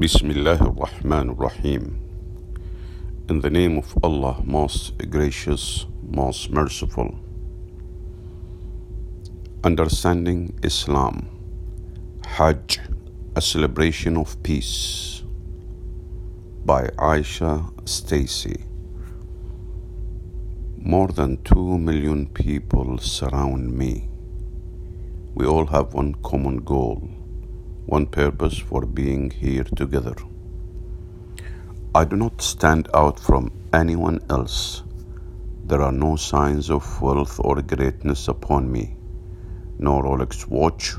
Bismillah ar-Rahman ar-Rahim. In the name of Allah, most gracious, most merciful. Understanding Islam. Hajj, a celebration of peace. By Aisha Stacey. More than two million people surround me. We all have one common goal, one purpose for being here together. I do not stand out from anyone else. There are no signs of wealth or greatness upon me, no Rolex watch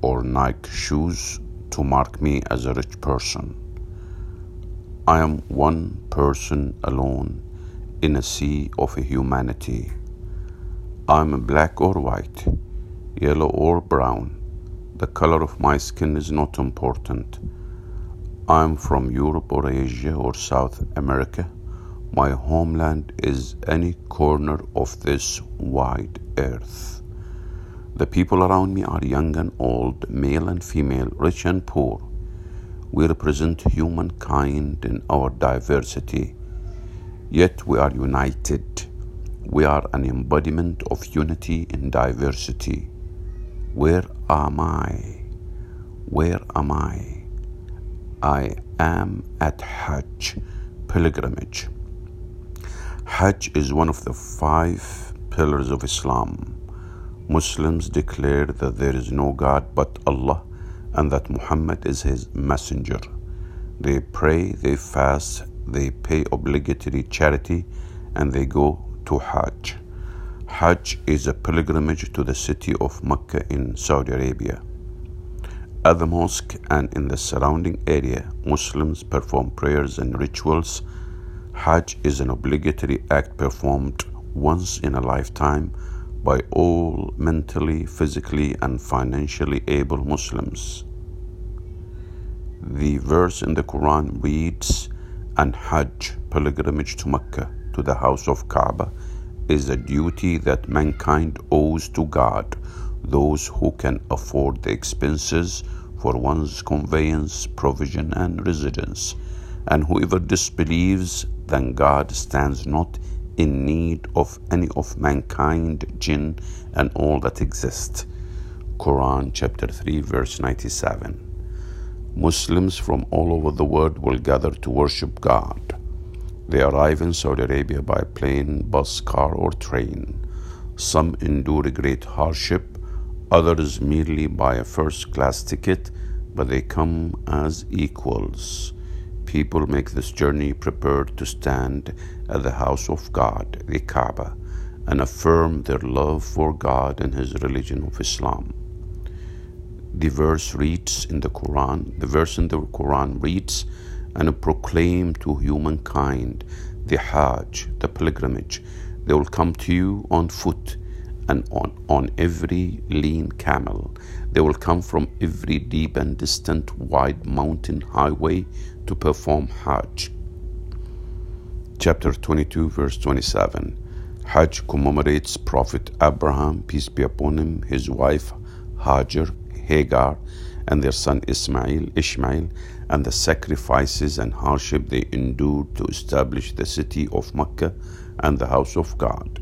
or Nike shoes to mark me as a rich person. I am one person alone in a sea of humanity. I am black or white, yellow or brown. The color of my skin is not important. I am from Europe or Asia or South America. My homeland is any corner of this wide earth. The people around me are young and old, male and female, rich and poor. We represent humankind in our diversity, yet we are united. We are an embodiment of unity in diversity. Where am I? Where am I? I am at Hajj, pilgrimage. Hajj is one of the five pillars of Islam. Muslims declare that there is no God but Allah and that Muhammad is his messenger. They pray, they fast, they pay obligatory charity, and they go to Hajj. Hajj is a pilgrimage to the city of Mecca in Saudi Arabia. At the mosque and in the surrounding area, Muslims perform prayers and rituals. Hajj is an obligatory act performed once in a lifetime by all mentally, physically, and financially able Muslims. The verse in the Quran reads, And Hajj, pilgrimage to Mecca, to the house of Kaaba, is a duty that mankind owes to God, those who can afford the expenses for one's conveyance, provision, and residence. And whoever disbelieves, then God stands not in need of any of mankind, jinn, and all that exist. Quran chapter 3, verse 97. Muslims from all over the world will gather to worship God. They arrive in Saudi Arabia by plane, bus, car, or train. Some endure great hardship, others merely buy a first class ticket, but they come as equals. People make this journey prepared to stand at the house of God, the Kaaba, and affirm their love for God and His religion of Islam. The verse reads in the Quran, the verse in the Quran reads, and proclaim to humankind the Hajj, the pilgrimage. They will come to you on foot and on, on every lean camel. They will come from every deep and distant wide mountain highway to perform Hajj. Chapter 22, verse 27. Hajj commemorates Prophet Abraham, peace be upon him, his wife Hajar, Hagar, and their son Ismail, Ishmael, and the sacrifices and hardship they endured to establish the city of Mecca and the house of God.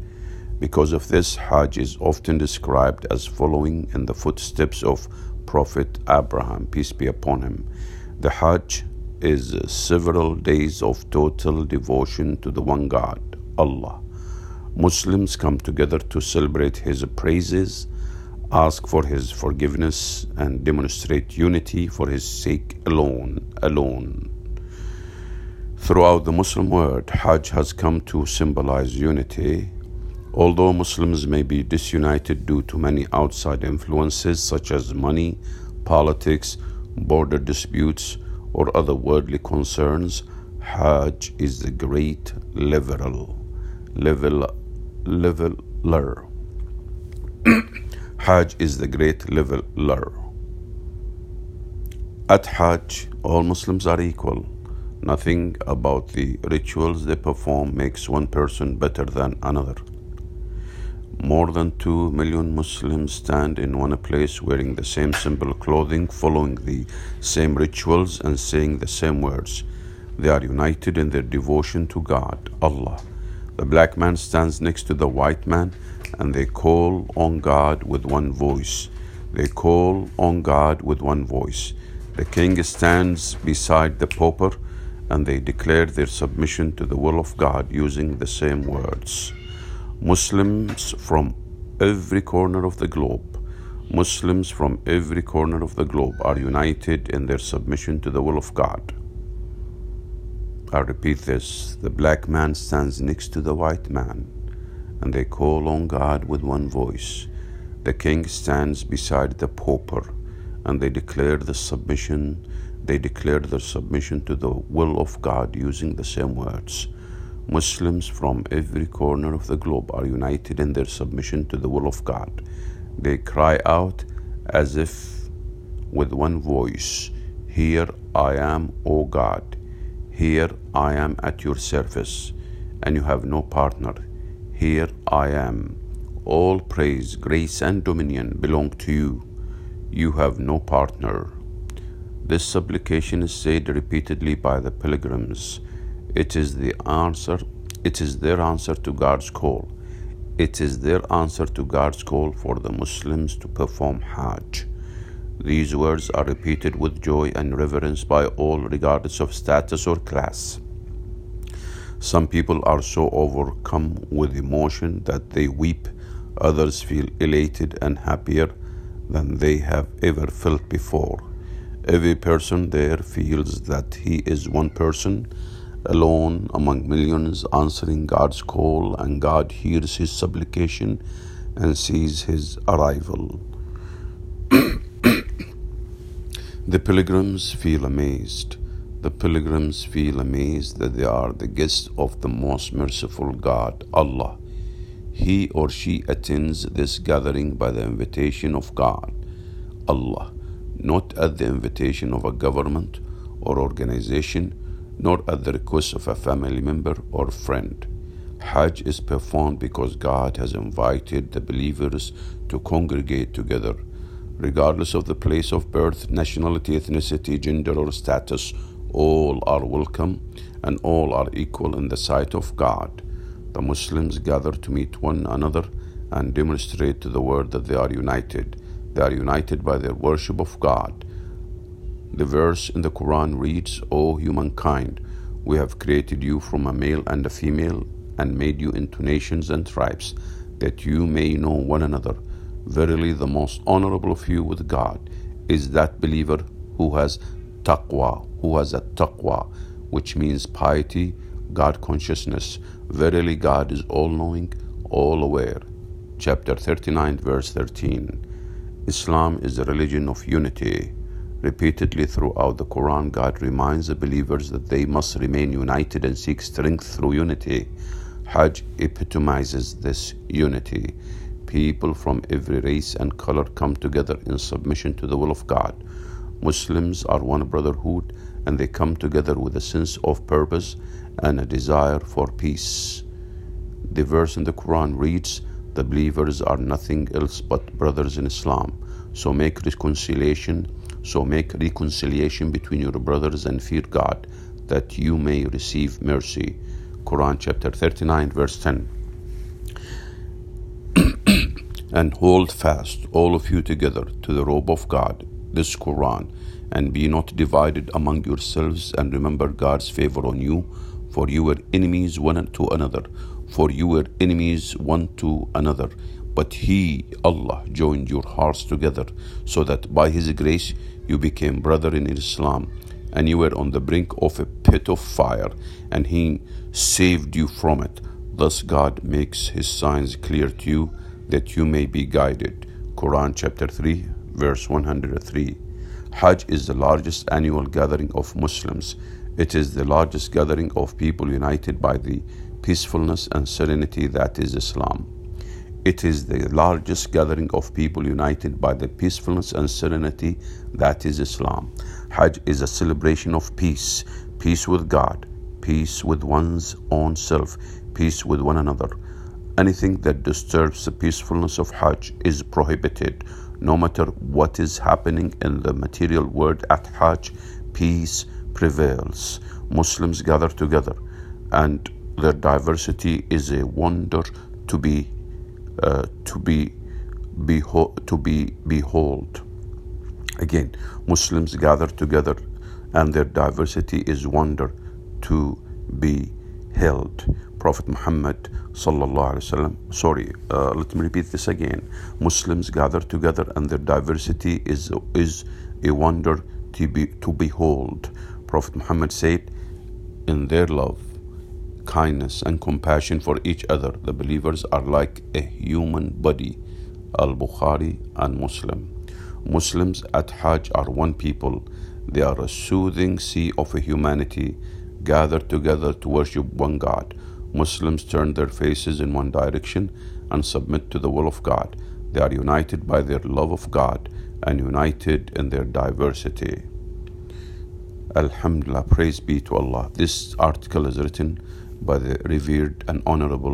Because of this, Hajj is often described as following in the footsteps of Prophet Abraham, peace be upon him. The Hajj is several days of total devotion to the one God, Allah. Muslims come together to celebrate His praises, ask for His forgiveness, and demonstrate unity for His sake alone. Alone. Throughout the Muslim world, Hajj has come to symbolize unity. Although Muslims may be disunited due to many outside influences such as money, politics, border disputes, or other worldly concerns, Hajj is the great liberal, level, leveler. Hajj is the great leveler. At Hajj, all Muslims are equal. Nothing about the rituals they perform makes one person better than another. More than 2 million Muslims stand in one place wearing the same simple clothing, following the same rituals, and saying the same words. They are united in their devotion to God, Allah. The black man stands next to the white man, and they call on God with one voice. They call on God with one voice. The king stands beside the pauper, and they declare their submission to the will of God using the same words. Muslims from every corner of the globe, Muslims from every corner of the globe are united in their submission to the will of God. I repeat this the black man stands next to the white man, and they call on God with one voice. The king stands beside the pauper, and they declare the submission they declare their submission to the will of God using the same words. Muslims from every corner of the globe are united in their submission to the will of God. They cry out as if with one voice, Here I am, O God. Here I am at your service, and you have no partner. Here I am. All praise, grace, and dominion belong to you. You have no partner. This supplication is said repeatedly by the pilgrims it is the answer, it is their answer to God's call. It is their answer to God's call for the Muslims to perform Hajj. These words are repeated with joy and reverence by all, regardless of status or class. Some people are so overcome with emotion that they weep, others feel elated and happier than they have ever felt before. Every person there feels that he is one person alone among millions, answering God's call, and God hears his supplication and sees his arrival. The pilgrims feel amazed. The pilgrims feel amazed that they are the guests of the most merciful God, Allah. He or she attends this gathering by the invitation of God, Allah, not at the invitation of a government or organization nor at the request of a family member or friend. Hajj is performed because God has invited the believers to congregate together, regardless of the place of birth, nationality, ethnicity, gender, or status. All are welcome and all are equal in the sight of God. The Muslims gather to meet one another and demonstrate to the world that they are united. They are united by their worship of God the verse in the Quran reads, O humankind, we have created you from a male and a female and made you into nations and tribes, that you may know one another. Verily, the most honorable of you with God is that believer who has taqwa, who has a taqwa, which means piety, God consciousness. Verily, God is all knowing, all aware. Chapter 39, verse 13. Islam is a religion of unity. Repeatedly throughout the Quran, God reminds the believers that they must remain united and seek strength through unity. Hajj epitomizes this unity. People from every race and color come together in submission to the will of God. Muslims are one brotherhood and they come together with a sense of purpose and a desire for peace. The verse in the Quran reads, The believers are nothing else but brothers in Islam. So make reconciliation so make reconciliation between your brothers and fear God, that you may receive mercy. Quran chapter 39, verse 10. And hold fast, all of you together, to the robe of God, this Quran, and be not divided among yourselves, and remember God's favor on you, for you were enemies one to another, for you were enemies one to another but He, Allah, joined your hearts together so that by His grace you became brother in Islam and you were on the brink of a pit of fire and He saved you from it. Thus God makes His signs clear to you that you may be guided. Quran chapter 3, verse 103. Hajj is the largest annual gathering of Muslims. It is the largest gathering of people united by the peacefulness and serenity that is Islam. It is the largest gathering of people united by the peacefulness and serenity that is Islam. Hajj is a celebration of peace, peace with God, peace with one's own self, peace with one another, Anything that disturbs the peacefulness of Hajj is prohibited, no matter what is happening in the material world at Hajj. Peace prevails. Muslims gather together, and their diversity is a wonder to be uh, to be beho- to be behold. Again, Muslims gather together, and their diversity is wonder to be held. Prophet Muhammad sallallahu alaihi wasallam. Sorry, uh, let me repeat this again. Muslims gather together, and their diversity is is a wonder to be to behold. Prophet Muhammad said, in their love, kindness, and compassion for each other, the believers are like a human body. Al Bukhari and Muslim. Muslims at Hajj are one people. They are a soothing sea of humanity gathered together to worship one God. Muslims turn their faces in one direction and submit to the will of God. They are united by their love of God and united in their diversity. Alhamdulillah, praise be to Allah. This article is written by the revered and honorable